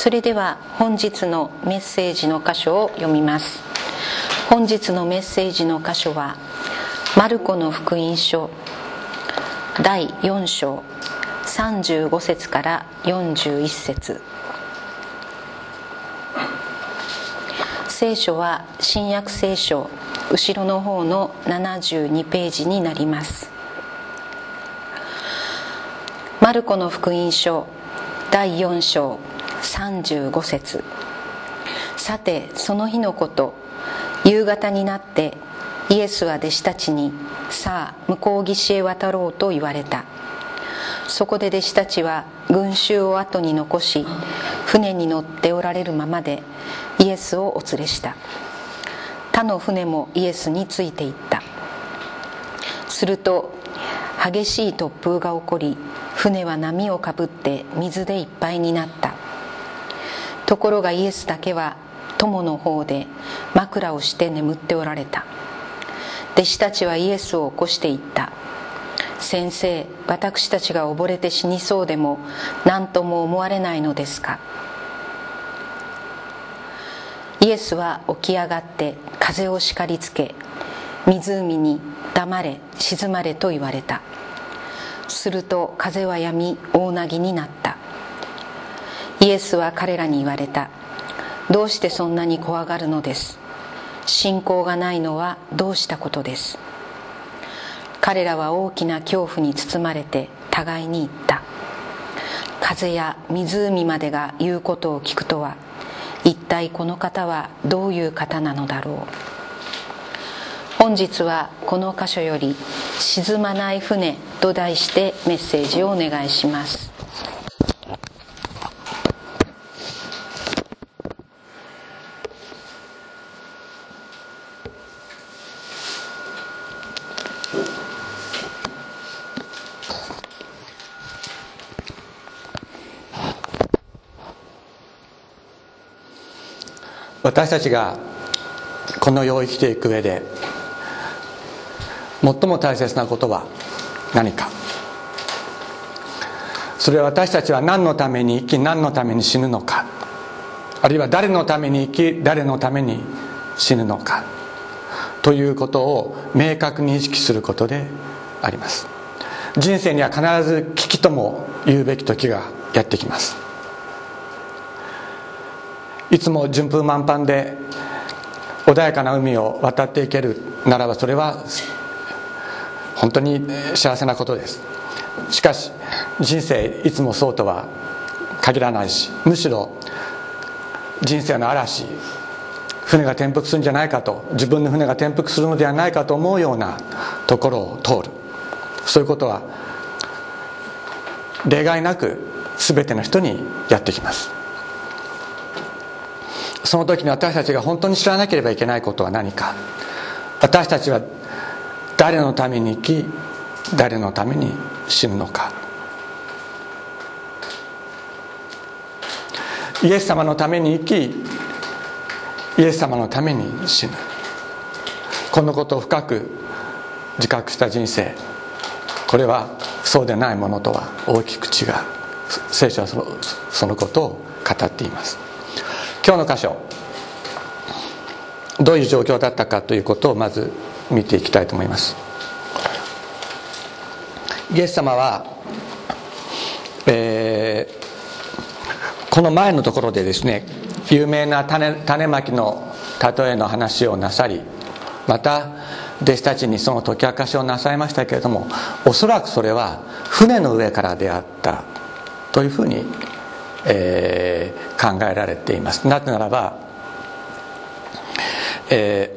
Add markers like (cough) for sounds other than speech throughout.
それでは本日のメッセージの箇所を読みます。本日のメッセージの箇所はマルコの福音書第4章35節から41節。聖書は新約聖書後ろの方の72ページになります。マルコの福音書第4章35節。さてその日のこと夕方になってイエスは弟子たちにさあ向こう岸へ渡ろうと言われた。そこで弟子たちは群衆を後に残し船に乗っておられるままでイエスをお連れした。他の船もイエスについていった。すると激しい突風が起こり船は波をかぶって水でいっぱいになった。ところがイエスだけは友の方で枕をして眠っておられた。弟子たちはイエスを起こしていった。先生私たちが溺れて死にそうでも何とも思われないのですか。イエスは起き上がって風を叱りつけ湖に黙れ静まれと言われた。すると風はやみ大なぎになった。イエスは彼らに言われた。どうしてそんなに怖がるのです？信仰がないのはどうしたことです？彼らは大きな恐怖に包まれて互いに言った。風や湖までが言うことを聞くとは一体この方はどういう方なのだろう？本日はこの箇所より「沈まない船」と題してメッセージをお願いします。私たちがこの世を生きていく上で最も大切なことは何か。それは私たちは何のために生き何のために死ぬのか。あるいは誰のために生き誰のために死ぬのか。ということを明確に意識することであります。人生には必ず危機とも言うべき時がやってきます。いつも順風満帆で穏やかな海を渡っていけるならばそれは本当に幸せなことです。しかし人生いつもそうとは限らないしむしろ人生の嵐船が転覆するんじゃないかと自分の船が転覆するのではないかと思うようなところを通る。そういうことは例外なく全ての人にやってきます。その時に私たちが本当に知らなければいけないことは何か。私たちは誰のために生き誰のために死ぬのか。イエス様のために生きイエス様のために死ぬ。このことを深く自覚した人生。これはそうでないものとは大きく違う。聖書はそのそのことを語っています。今日の箇所。どういう状況だったかということをまず見ていきたいと思います。イエス様は、えー、この前のところでですね有名な種種まきの例えの話をなさりまた弟子たちにその解き明かしをなさいましたけれどもおそらくそれは船の上からであったというふうに、えー、考えられています。なぜならば、え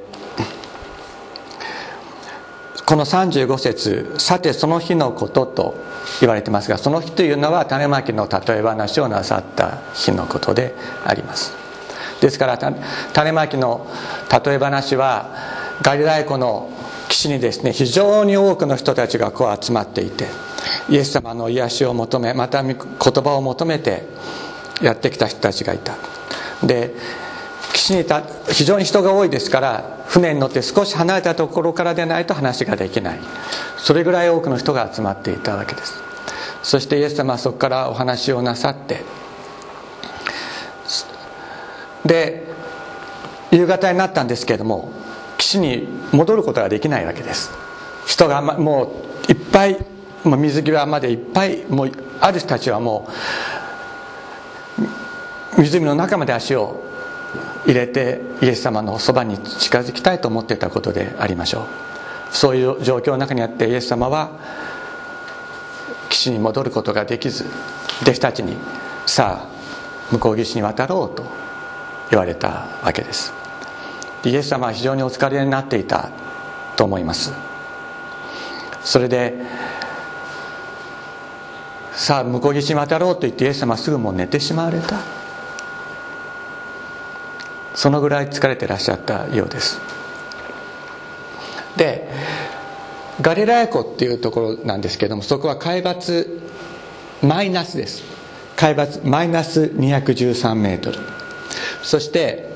ー、この35節さてその日のこと」と言われてますがその日というのは種まきの例え話をなさった日のことであります。ですから種まきの例え話はガリラヤ湖の岸にですね非常に多くの人たちがこう集まっていてイエス様の癒しを求めまた言葉を求めてやってきた人たちがいた。で岸にた非常に人が多いですから船に乗って少し離れたところからでないと話ができない。それぐらい多くの人が集まっていたわけです。そしてイエス様はそこからお話をなさってで夕方になったんですけれども岸に戻ることができないわけです。人がもういっぱいもう水際までいっぱいもうある人たちはもう湖の中まで足を入れてイエス様のそばに近づきたいと思っていたことでありましょう。そういう状況の中にあってイエス様は岸に戻ることができず弟子たちにさあ向こう岸に渡ろうと言われたわけです。イエス様は非常にお疲れになっていたと思います。それでさあ向こう岸に渡ろうと言ってイエス様はすぐもう寝てしまわれた。そのぐらい疲れてらっしゃったようです。でガリラヤ湖っていうところなんですけどもそこは海抜マイナスです。海抜マイナス213メートル。そして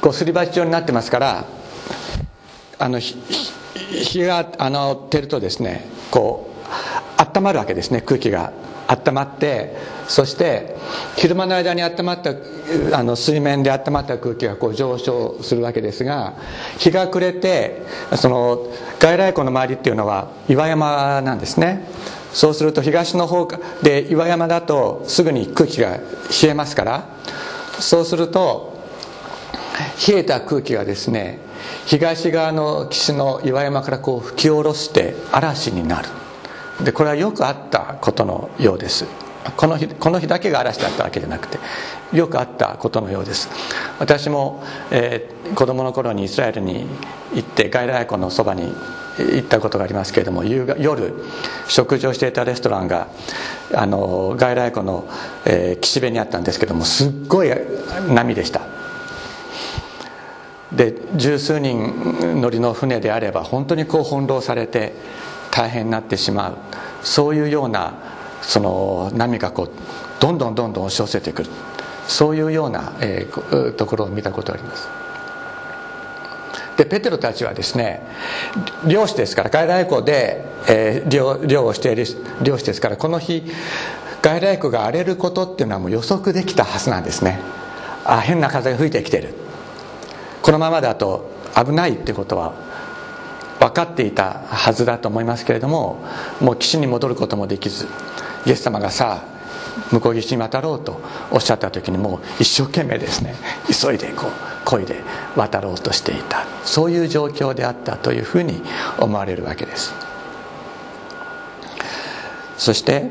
こうすり鉢状になってますからあの日があの照るとですねこう温まるわけですね空気が温まってそして昼間の間に温まったあの水面で温まった空気がこう上昇するわけですが日が暮れてその外来湖の周りっていうのは岩山なんですね。そうすると東の方で岩山だとすぐに空気が冷えますからそうすると冷えた空気がですね東側の岸の岩山からこう吹き下ろして嵐になる。でこれはよくあったことのようです。この日この日だけが嵐だったわけじゃなくてよくあったことのようです。私も、えー、子供の頃にイスラエルに行って外来湖のそばに行ったことがありますけれども夜食事をしていたレストランがあの外来湖の、えー、岸辺にあったんですけどもすっごい波でした。で十数人乗りの船であれば本当にこう翻弄されて大変になってしまう。そういうようなその波がこうどんどんどんどん押し寄せてくる。そういうような、えー、ところを見たことがあります。でペテロたちはですね漁師ですから外来湖で、えー、漁漁をしている漁師ですからこの日外来湖が荒れることっていうのはもう予測できたはずなんですね。あ変な風が吹いてきてる。このままだと危ないってことは分かっていたはずだと思いますけれどももう岸に戻ることもできずイエス様がさあ向こう岸に渡ろうとおっしゃった時にもう一生懸命ですね急いでこう漕いで渡ろうとしていた。そういう状況であったというふうに思われるわけです。そして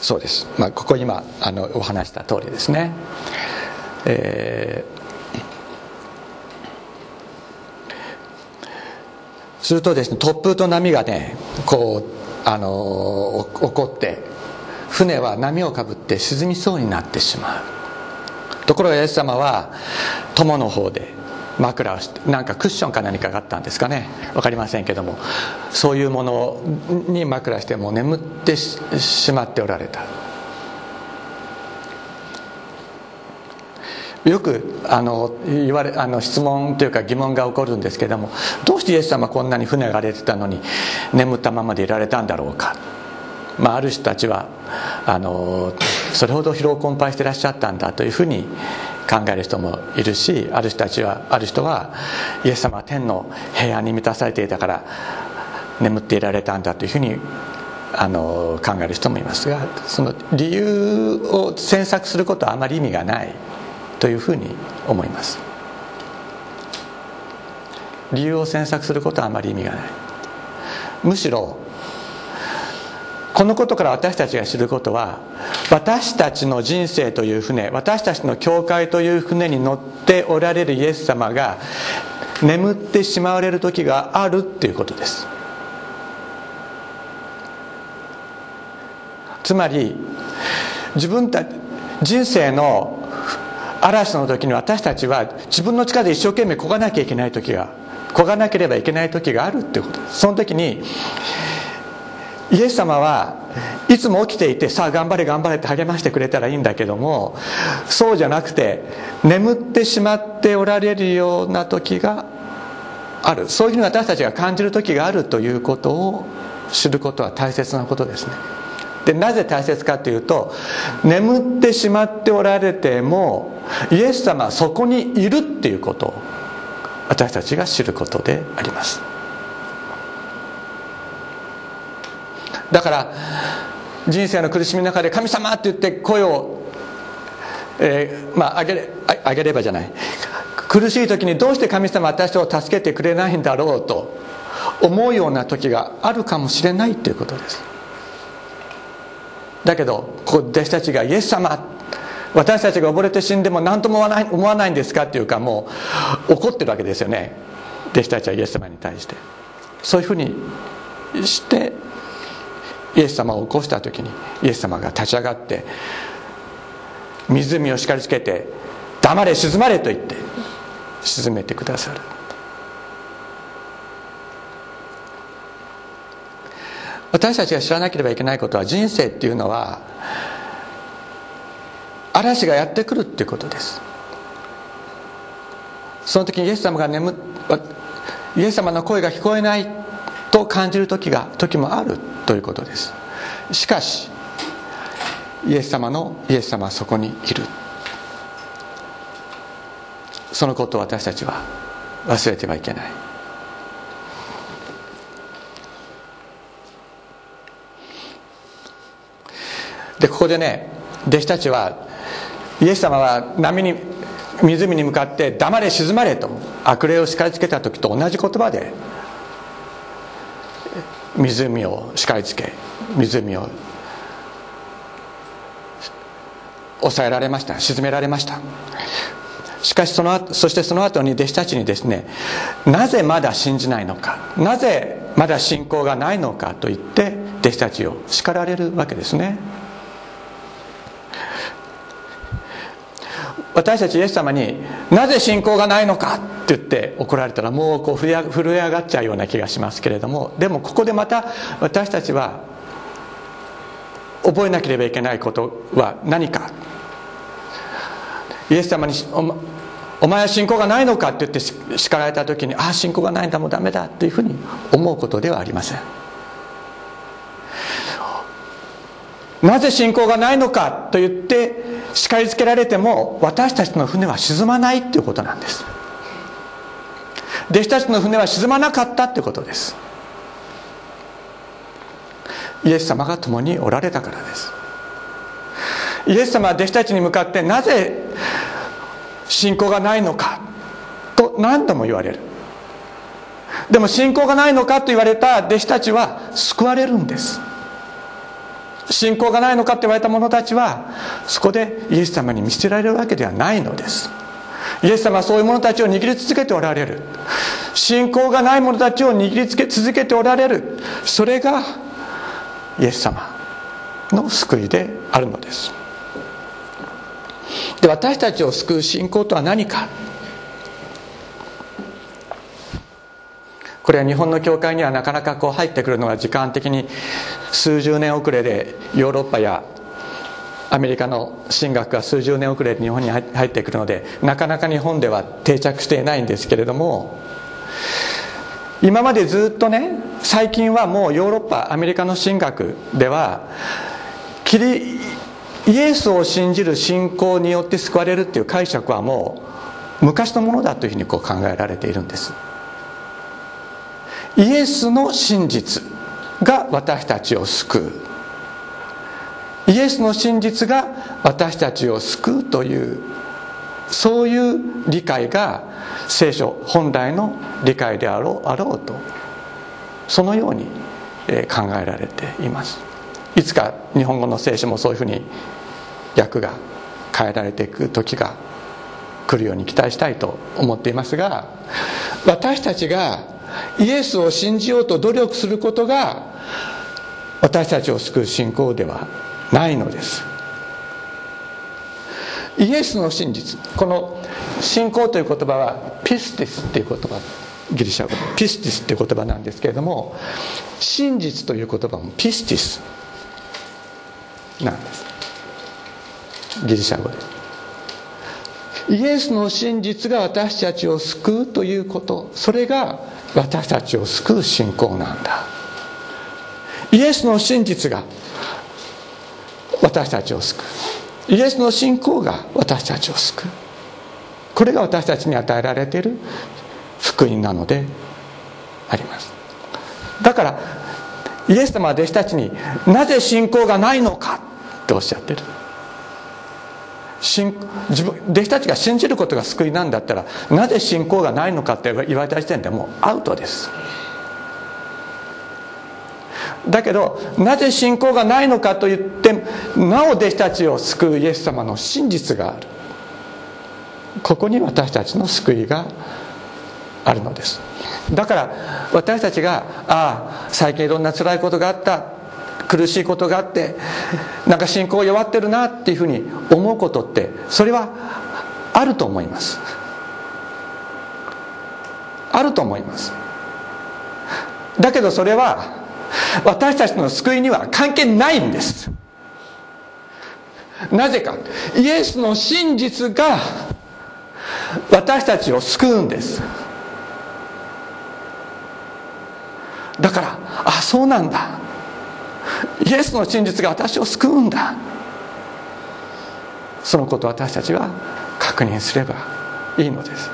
そうです、まあ、ここ今あのお話した通りですね、えーするとですね突風と波がねこうあの起こって船は波をかぶって沈みそうになってしまう。ところがイエス様は友の方で枕をしてなんかクッションか何かがあったんですかね。分かりませんけどもそういうものに枕してもう眠ってしまっておられた。よくあの言われあの質問というか疑問が起こるんですけどもどうしてイエス様こんなに船が出てたのに眠ったままでいられたんだろうか、まあ、ある人たちはあのそれほど疲労困憊してらっしゃったんだというふうに考える人もいるしある人たちはある人はイエス様は天の平安に満たされていたから眠っていられたんだというふうにあの考える人もいますがその理由を詮索することはあまり意味がない。というふうに思います。理由を詮索することはあまり意味がない。むしろこのことから私たちが知ることは私たちの人生という船私たちの教会という船に乗っておられるイエス様が眠ってしまわれる時があるっていうことです。つまり自分たち人生の嵐の時に私たちは自分の力で一生懸命こがなきゃいけない時がこがなければいけない時があるっていうこと。その時にイエス様はいつも起きていてさあ頑張れ頑張れって励ましてくれたらいいんだけどもそうじゃなくて眠ってしまっておられるような時がある。そういうふうに私たちが感じる時があるということを知ることは大切なことですね。でなぜ大切かというと眠ってしまっておられてもイエス様はそこにいるっていうことを私たちが知ることでありますだから人生の苦しみの中で「神様!」って言って声を、えー、まあ上げれ上げればじゃない苦しい時にどうして神様私を助けてくれないんだろうと思うような時があるかもしれないということですだけどここ弟子たちがイエス様私たちが溺れて死んでも何とも思わないんですかっていうかもう怒ってるわけですよね。弟子たちはイエス様に対して。そういうふうにしてイエス様を起こした時にイエス様が立ち上がって湖を叱りつけて「黙れ沈まれ」と言って沈めてくださる。私たちが知らなければいけないことは人生っていうのは嵐がやってくるっていうことです。その時にイエス様が眠イエス様の声が聞こえないと感じる時が時もあるということです。しかしイエス様のイエス様はそこにいる。そのことを私たちは忘れてはいけない。でここでね弟子たちはイエス様は波に湖に向かって「黙れ沈まれ」と悪霊を叱りつけた時と同じ言葉で湖を叱りつけ湖を抑えられました沈められました。しかしその後そしてその後に弟子たちにですねなぜまだ信じないのかなぜまだ信仰がないのかと言って弟子たちを叱られるわけですね。私たちイエス様になぜ信仰がないのかって言って怒られたらもうこう震え上がっちゃうような気がしますけれどもでもここでまた私たちは覚えなければいけないことは何か。イエス様にお前は信仰がないのかって言って叱られた時にああ信仰がないんだもうダメだっていうふうに思うことではありません。なぜ信仰がないのかと言って叱りつけられても私たちの船は沈まないっていうことなんです。弟子たちの船は沈まなかったってことです。イエス様が共におられたからです。イエス様は弟子たちに向かってなぜ信仰がないのかと何度も言われる。でも信仰がないのかと言われた弟子たちは救われるんです。信仰がないのかって言われた者たちはそこでイエス様に見捨てられるわけではないのです。イエス様はそういう者たちを握り続けておられる。信仰がない者たちを握りつけ続けておられる。それがイエス様の救いであるのです。で私たちを救う信仰とは何か。これは日本の教会にはなかなかこう入ってくるのが時間的に数十年遅れでヨーロッパやアメリカの神学が数十年遅れで日本に入ってくるのでなかなか日本では定着していないんですけれども今までずっとね最近はもうヨーロッパアメリカの神学ではキリイエスを信じる信仰によって救われるっていう解釈はもう昔のものだというふうにこう考えられているんです。イエスの真実が私たちを救う。イエスの真実が私たちを救うというそういう理解が聖書本来の理解であろうあろうとそのように考えられています。いつか日本語の聖書もそういうふうに訳が変えられていく時が来るように期待したいと思っていますが私たちがイエスを信じようと努力することが私たちを救う信仰ではないのです。イエスの真実この信仰という言葉はピスティスっていう言葉ギリシャ語ピスティスっていう言葉なんですけれども真実という言葉もピスティスなんです。ギリシャ語で。イエスの真実が私たちを救うということそれが私たちを救う信仰なんだ。イエスの真実が私たちを救う。イエスの信仰が私たちを救う。これが私たちに与えられている福音なのであります。だからイエス様は弟子たちになぜ信仰がないのかっておっしゃってる。信自分弟子たちが信じることが救いなんだったらなぜ信仰がないのかって言われた時点でもうアウトです。だけどなぜ信仰がないのかと言ってなお弟子たちを救うイエス様の真実がある。ここに私たちの救いがあるのです。だから私たちがああ最近いろんな辛いことがあった。苦しいことがあってなんか信仰弱ってるなっていうふうに思うことってそれはあると思います。あると思います。だけどそれは私たちの救いには関係ないんです。なぜか。イエスの真実が私たちを救うんです。だからあそうなんだ。イエスの真実が私を救うんだ。そのことを私たちは確認すればいいのです。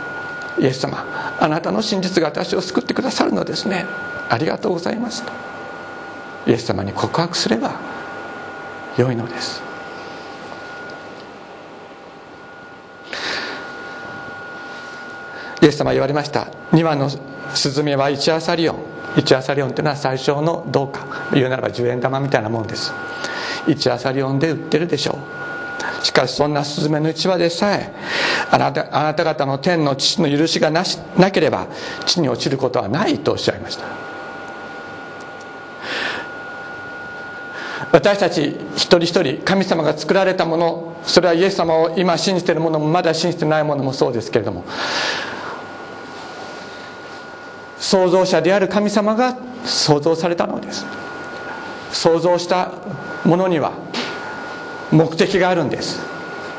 イエス様あなたの真実が私を救ってくださるのですね。ありがとうございます。とイエス様に告白すれば良いのです。イエス様言われました。2羽のスズメは1アサリオン。1アサリオンというのは最小の銅貨言うならば10円玉みたいなもんです。1アサリオンで売ってるでしょう。しかしそんなスズメの1羽でさえあなたあなた方の天の父の許しがなしなければ地に落ちることはないとおっしゃいました。私たち一人一人神様が作られたものそれはイエス様を今信じているものもまだ信じてないものもそうですけれども創造者である神様が創造されたのです。創造したものには目的があるんです。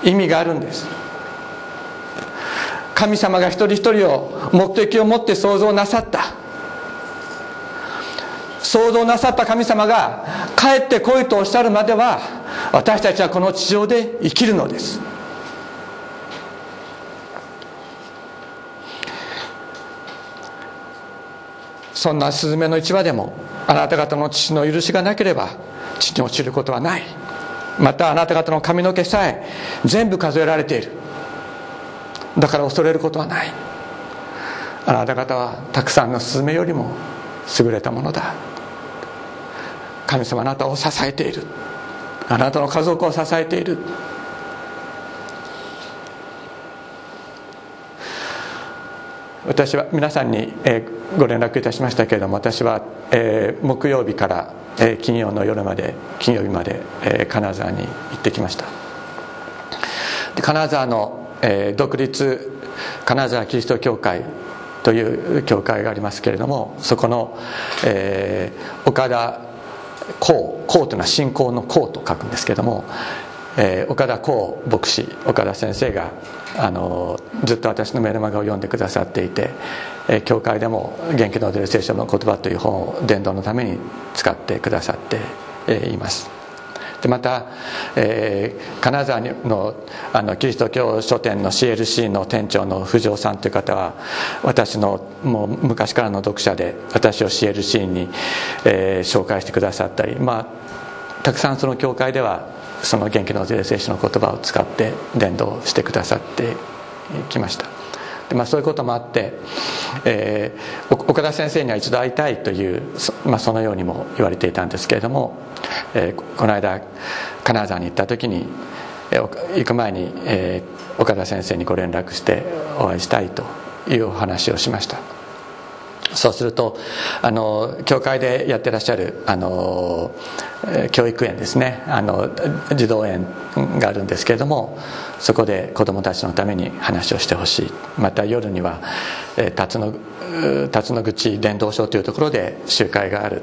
意味があるんです。神様が一人一人を目的を持って創造なさった。創造なさった神様が帰ってこいとおっしゃるまでは私たちはこの地上で生きるのです。そんなスズメの市場でもあなた方の父の許しがなければ地に落ちることはない。またあなた方の髪の毛さえ全部数えられている。だから恐れることはない。あなた方はたくさんのスズメよりも優れたものだ。神様あなたを支えている。あなたの家族を支えている。私は皆さんに、えご連絡いたしましたけれども私は、え木曜日から、え金曜の夜まで金曜日まで、え金沢に行ってきました。で金沢の、え独立金沢キリスト教会という教会がありますけれどもそこの、え岡田公公というのは信仰の公と書くんですけども、えー、岡田公牧師岡田先生があのずっと私のメルマガを読んでくださっていて、えー、教会でも「元気の出る聖書の言葉」という本を伝道のために使ってくださって、えー、います。でまた、えー、金沢のあのキリスト教書店の CLC の店長の藤尾さんという方は私のもう昔からの読者で私を CLC に、えー、紹介してくださったりまあたくさんその教会ではその元気の税聖書の言葉を使って伝道してくださってきました。で、まあ、そういうこともあって、えー、岡田先生には一度会いたいというそ,、まあ、そのようにも言われていたんですけれども、えー、この間金沢に行った時に、えー、行く前に、えー、岡田先生にご連絡してお会いしたいというお話をしました。そうするとあの教会でやってらっしゃるあの教育園ですね。あの児童園があるんですけれどもそこで子どもたちのために話をしてほしい。また夜には辰野辰野口伝道所というところで集会がある。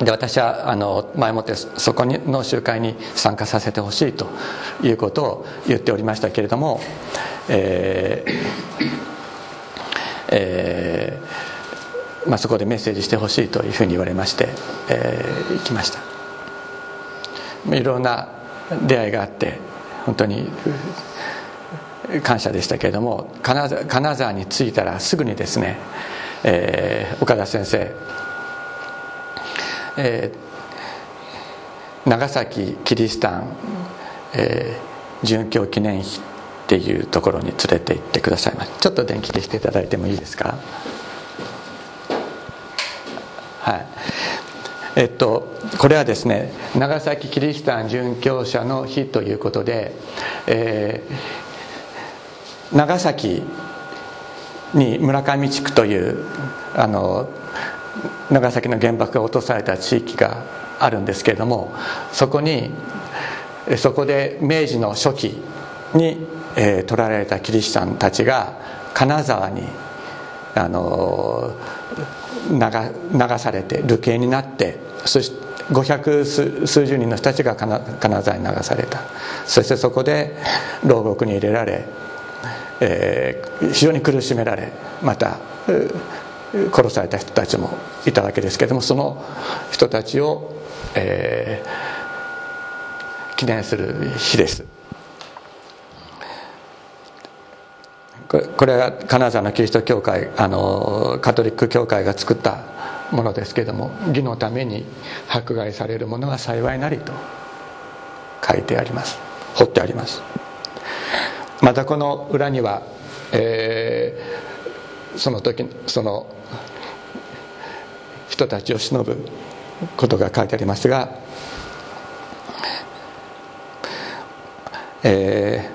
で私はあの前もってそこの集会に参加させてほしいということを言っておりましたけれども、えーえー、まあ、そこでメッセージしてほしいというふうに言われまして、えー、行きました。いろんな出会いがあって本当に感謝でしたけれども金沢金沢に着いたらすぐにですね、えー、岡田先生、えー、長崎キリシタン、えー、殉教記念碑っていうところに連れて行ってくださいましちょっと電気消していただいてもいいですか？はい。えっとこれはですね長崎キリシタン殉教者の日ということで、えー、長崎に村上地区というあの長崎の原爆が落とされた地域があるんですけれどもそこにそこで明治の初期に、えー、取られたキリシタンたちが金沢にあの流されて流刑になってそして500数数十人の人たちが金沢に流された。そしてそこで牢獄に入れられ、えー、非常に苦しめられまた殺された人たちもいたわけですけれどもその人たちを、えー、記念する日です。これは金沢のキリスト教会あのカトリック教会が作ったものですけれども義のために迫害される者は幸いなりと書いてあります。彫ってあります。またこの裏には、えー、その時その人たちを偲ぶことが書いてありますが、え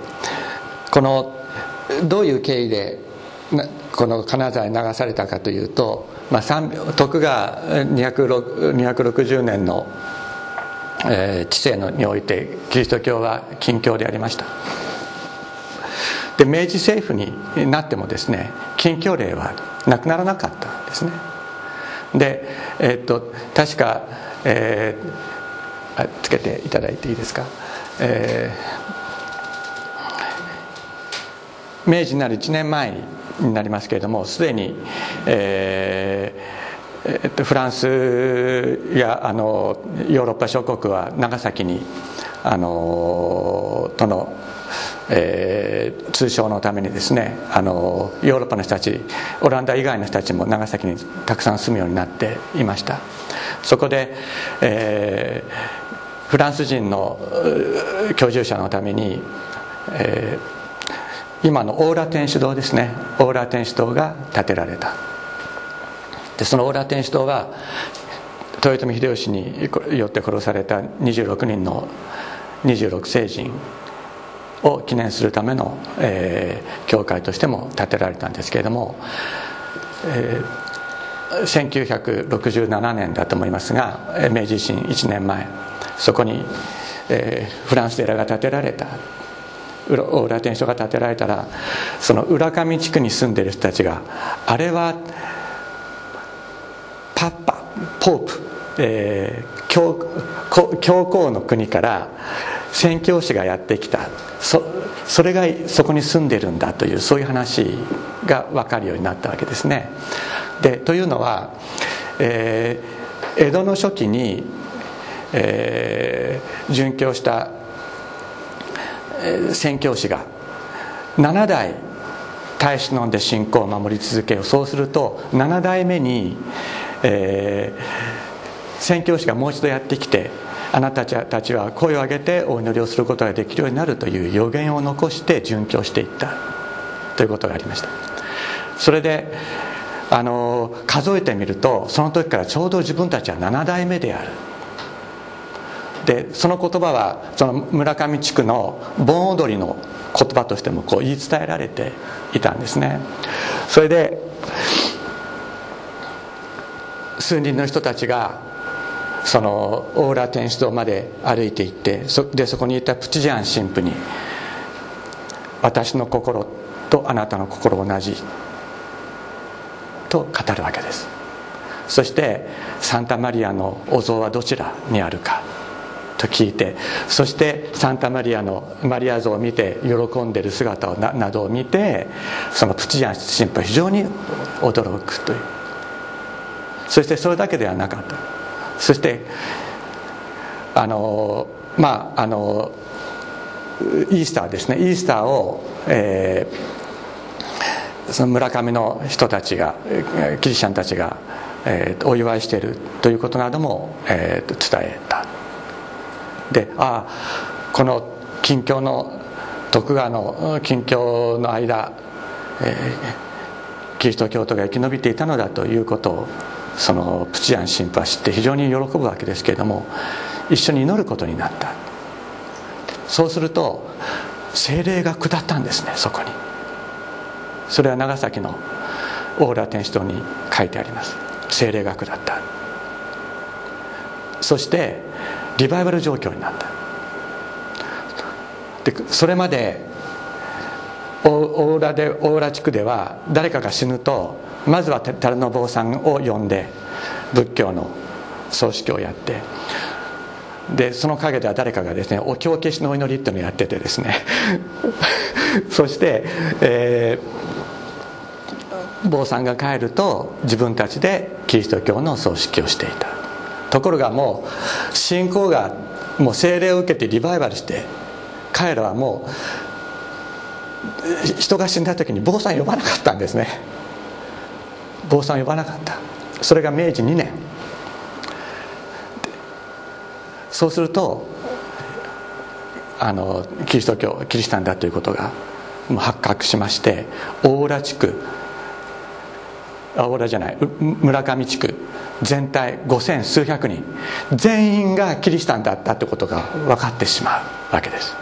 ー、このどういう経緯でこの金沢に流されたかというと、まあ、徳川260年の、えー、知性のにおいてキリスト教は禁教でありました。で明治政府になってもですね禁教令はなくならなかったんですね。で、えー、っと確か、えー、つけていただいていいですか、えー明治になる1年前になりますけれどもすでに、えーえっと、フランスやあのヨーロッパ諸国は長崎にあのとの、えー、通商のためにですねあのヨーロッパの人たちオランダ以外の人たちも長崎にたくさん住むようになっていました。そこで、えー、フランス人の居住者のために、えー今のオーラ天主堂ですね。オーラ天主堂が建てられた。でそのオーラ天主堂は豊臣秀吉によって殺された26人の26聖人を記念するための、えー、教会としても建てられたんですけれども、えー、1967年だと思いますが明治維新1年前そこに、えー、フランス寺が建てられた。裏天所が建てられたらその浦上地区に住んでる人たちがあれはパッパポープ、えー、教教皇の国から宣教師がやってきたそそれがそこに住んでるんだというそういう話が分かるようになったわけですね。でというのは、えー、江戸の初期に、えー、殉教した宣教師が7代耐え忍んで信仰を守り続けよう。そうすると7代目に、えー、宣教師がもう一度やってきてあなたたちは声を上げてお祈りをすることができるようになるという予言を残して殉教していった。ということがありました。それであの数えてみるとその時からちょうど自分たちは7代目である。でその言葉はその村上地区の盆踊りの言葉としてもこう言い伝えられていたんですね。それで数人の人たちがそのオーラ天主堂まで歩いていってそでそこにいたプチジャン神父に「私の心とあなたの心同じ」と語るわけです。そしてサンタマリアのお像はどちらにあるか。と聞いてそしてサンタマリアのマリア像を見て喜んでる姿をななどを見てそのプチジャン神父は非常に驚くという。そしてそれだけではなかった。そしてあのまああのイースターですね。イースターを、えー、その村上の人たちがキリシャンたちが、えー、お祝いしているということなども、えー、伝えた。でああこの近況の徳川の近況の間、えー、キリスト教徒が生き延びていたのだということをそのプチアン神父は知って非常に喜ぶわけですけれども一緒に祈ることになった。そうすると精霊が下ったんですねそこに。それは長崎の大浦天主堂に書いてあります。精霊が下った。そしてリバイバル状況になった。でそれまで大浦で大浦地区では誰かが死ぬとまずは寺の坊さんを呼んで仏教の葬式をやってでその陰では誰かがですねお経消しのお祈りっていうのをやっててですね (laughs) そして、えー、坊さんが帰ると自分たちでキリスト教の葬式をしていた。ところがもう信仰がもう精霊を受けてリバイバルして彼らはもう人が死んだ時に坊さん呼ばなかったんですね。坊さん呼ばなかった。それが明治2年。そうするとあのキリスト教キリシタンだということが発覚しまして大浦地区大浦じゃない村上地区全体五千数百人。全員がキリシタンだったってことが分かってしまうわけです。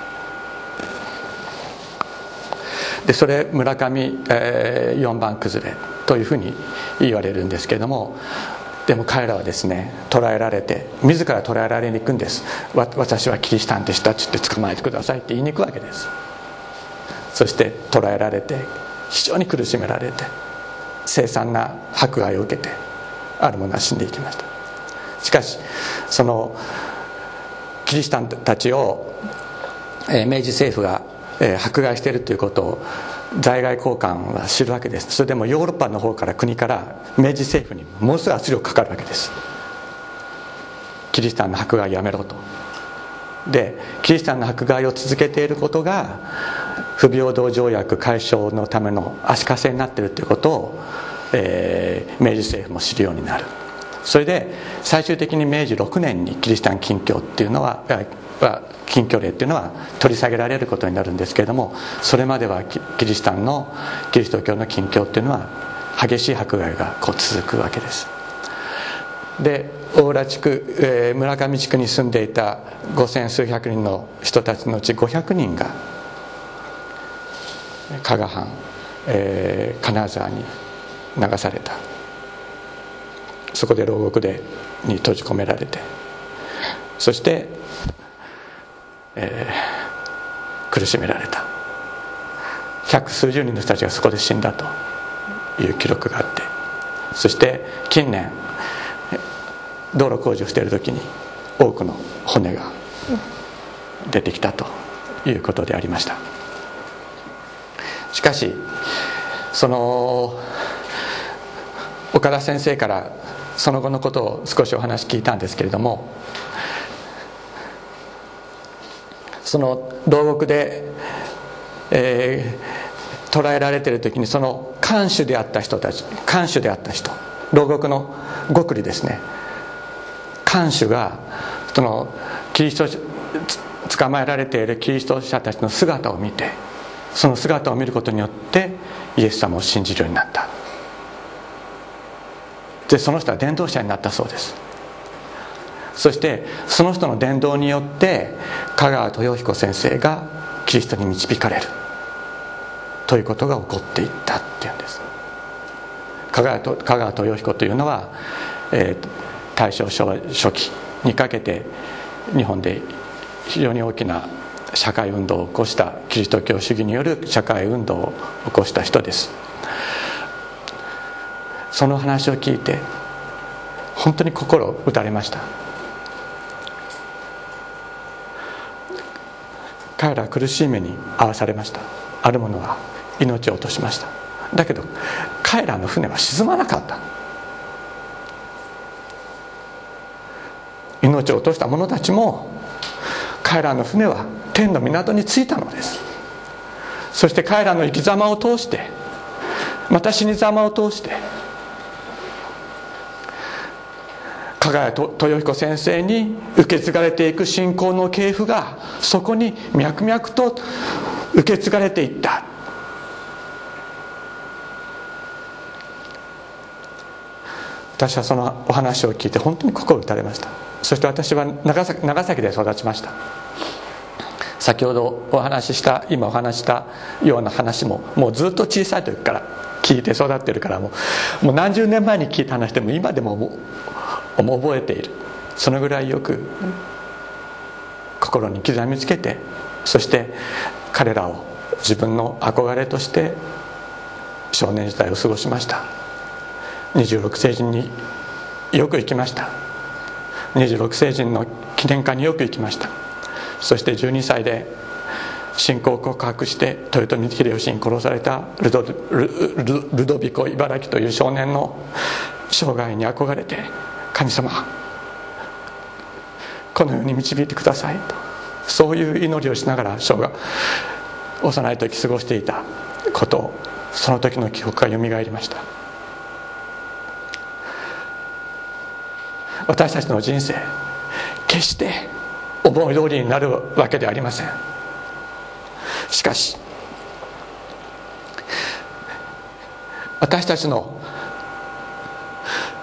でそれ村上、えー、4番崩れというふうに言われるんですけれどもでも彼らはですね捕らえられて自ら捕らえられに行くんです。私はキリシタンでしたっつって捕まえてくださいって言いに行くわけです。そして捕らえられて非常に苦しめられて凄惨な迫害を受けてある者は死んでいきました。しかしそのキリシタンたちを、明治政府が、迫害しているということを在外交換は知るわけです。それでもヨーロッパの方から国から明治政府にものすごい圧力かかるわけです。キリシタンの迫害やめろと。でキリシタンの迫害を続けていることが不平等条約解消のための足かせになっているということを、えー、明治政府も知るようになる。それで最終的に明治6年にキリシタン禁教っていうのは禁教令っていうのは取り下げられることになるんですけれどもそれまではキリシタンのキリスト教の禁教っていうのは激しい迫害がこう続くわけです。で大浦地区、えー、村上地区に住んでいた五千数百人の人たちのうち500人が加賀藩、えー、金沢に流された。そこで牢獄でに閉じ込められて。そしてえー、苦しめられた。百数十人の人たちがそこで死んだという記録があって。そして近年道路工事をしている時に多くの骨が出てきたということでありました。しかしその岡田先生からその後のことを少しお話聞いたんですけれどもその牢獄で、えー、捕らえられている時にその看守であった人たち看守であった人牢獄の極利ですね。看守がそのキリスト捕まえられているキリスト者たちの姿を見てその姿を見ることによってイエス様を信じるようになった。でその人は伝道者になったそうです。そしてその人の伝道によって香川豊彦先生がキリストに導かれる。ということが起こっていったっていうんです。香川香川豊彦というのは、えー、大正初期にかけて日本で非常に大きな社会運動を起こしたキリスト教主義による社会運動を起こした人です。その話を聞いて本当に心を打たれました。彼らは苦しい目に遭わされました。ある者は命を落としました。だけど彼らの船は沈まなかった。命命を落とした者たちも彼らの船は天の港に着いたのです。そして彼らの生き様を通してまた死に様を通して加賀谷豊彦先生に受け継がれていく信仰の系譜がそこに脈々と受け継がれていった。私はそのお話を聞いて本当に心打たれました。そして私は長崎長崎で育ちました。先ほどお話しした今お話したような話ももうずっと小さい時から聞いて育ってるからもうもう何十年前に聞いた話でも今でももう覚えている。そのぐらいよく心に刻みつけてそして彼らを自分の憧れとして少年時代を過ごしました。26世紀によく行きました。26世紀の記念館によく行きました。そして12歳で信仰を告白して豊臣秀吉に殺されたルドルドビコ茨城という少年の生涯に憧れて神様このように導いてくださいと。そういう祈りをしながら生涯幼い時過ごしていたことをその時の記憶がよみがえりました。私たちの人生決して思い通りになるわけではありません。しかし私たちの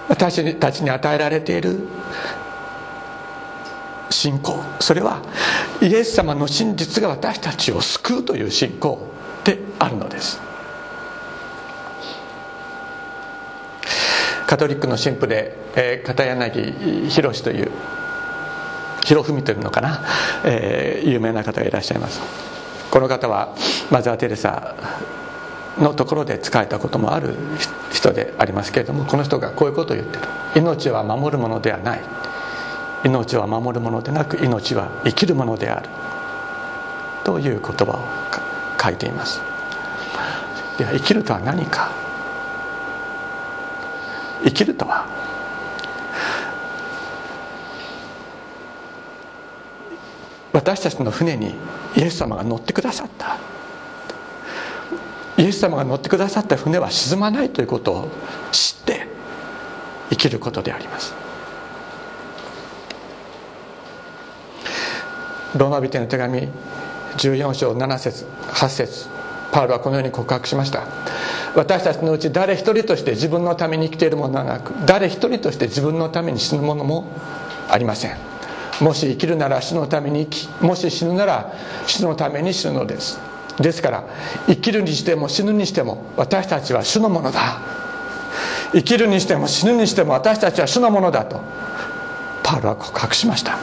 私たちに与えられている信仰。それはイエス様の真実が私たちを救うという信仰であるのです。カトリックの神父で、えー、片柳宏という博文というのかな、えー、有名な方がいらっしゃいます。この方はマザー・テレサのところで使えたこともある人でありますけれどもこの人がこういうことを言ってる命は守るものではない。命は守るものでなく命は生きるものである。という言葉を書いています。では生きるとは何か。生きるとは私たちの船にイエス様が乗ってくださった。イエス様が乗ってくださった船は沈まないということを知って生きることであります。ローマ人の手紙14章7節8節パウロはこのように告白しました。私たちのうち誰一人として自分のために生きているものはなく誰一人として自分のために死ぬものもありません。もし生きるなら死のために生きもし死ぬなら死のために死ぬのです。ですから生きるにしても死ぬにしても私たちは主のものだ。生きるにしても死ぬにしても私たちは主のものだとパウロは告白しました。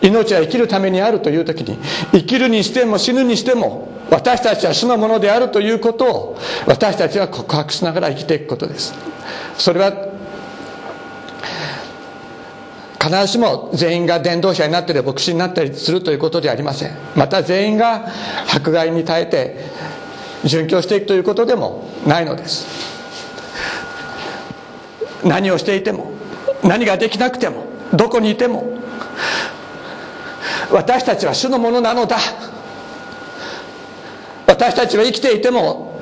命は生きるためにあるという時に生きるにしても死ぬにしても私たちは主のものであるということを私たちは告白しながら生きていくことです。それは必ずしも全員が伝道者になったり牧師になったりするということではありません。また全員が迫害に耐えて殉教していくということでもないのです。何をしていても何ができなくてもどこにいても私たちは主のものなのだ。私たちは生きていても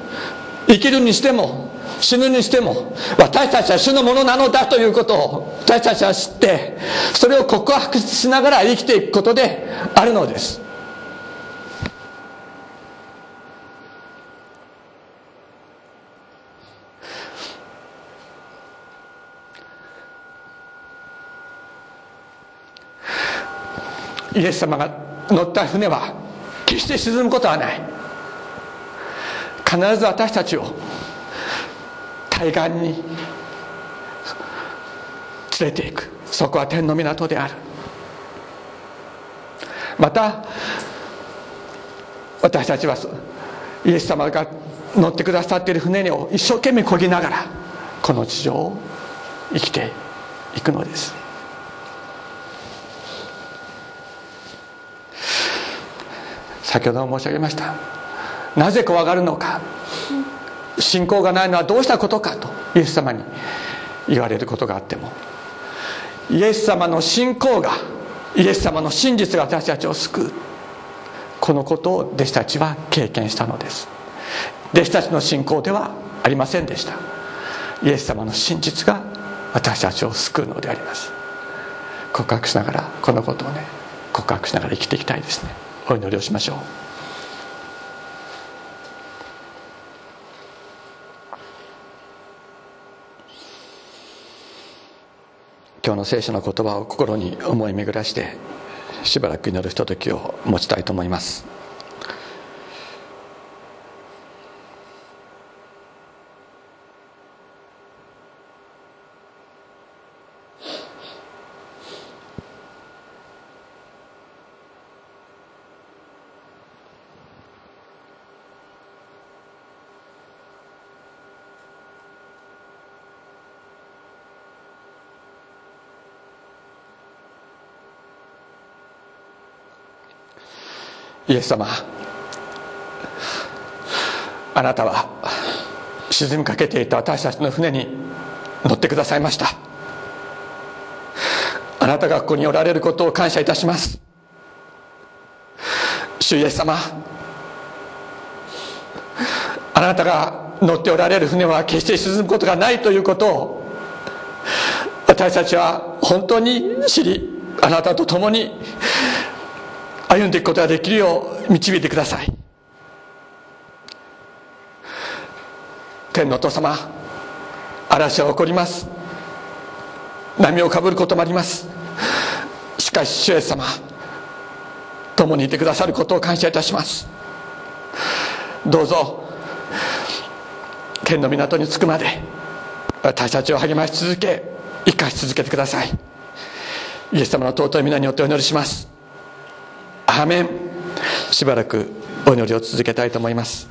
生きるにしても死ぬにしても私たちは主のものなのだということを私たちは知ってそれを告白しながら生きていくことであるのです。イエス様が乗った船は決して沈むことはない。必ず私たちを対岸に連れていく。そこは天の港である。また私たちはイエス様が乗ってくださっている船を一生懸命こぎながらこの地上を生きていくのです。先ほども申し上げました。なぜ怖がるのか。信仰がないのはどうしたことかとイエス様に言われることがあってもイエス様の信仰がイエス様の真実が私たちを救う。このことを弟子たちは経験したのです。弟子たちの信仰ではありませんでした。イエス様の真実が私たちを救うのであります。告白しながらこのことをね告白しながら生きていきたいですね。お祈りをしましょう。今日の聖書の言葉を心に思い巡らしてしばらく祈るひとときを持ちたいと思います。イエス様あなたは沈みかけていた私たちの船に乗ってくださいました。あなたがここにおられることを感謝いたします。主イエス様あなたが乗っておられる船は決して沈むことがないということを私たちは本当に知りあなたと共に歩んでいくことができるよう導いてください。天のお父様嵐は起こります。波をかぶることもあります。しかし主イエス様共にいてくださることを感謝いたします。どうぞ天の港に着くまで私たちを励まし続け生かし続けてください。イエス様の尊い皆によってお祈りします。アーメン。しばらくお祈りを続けたいと思います。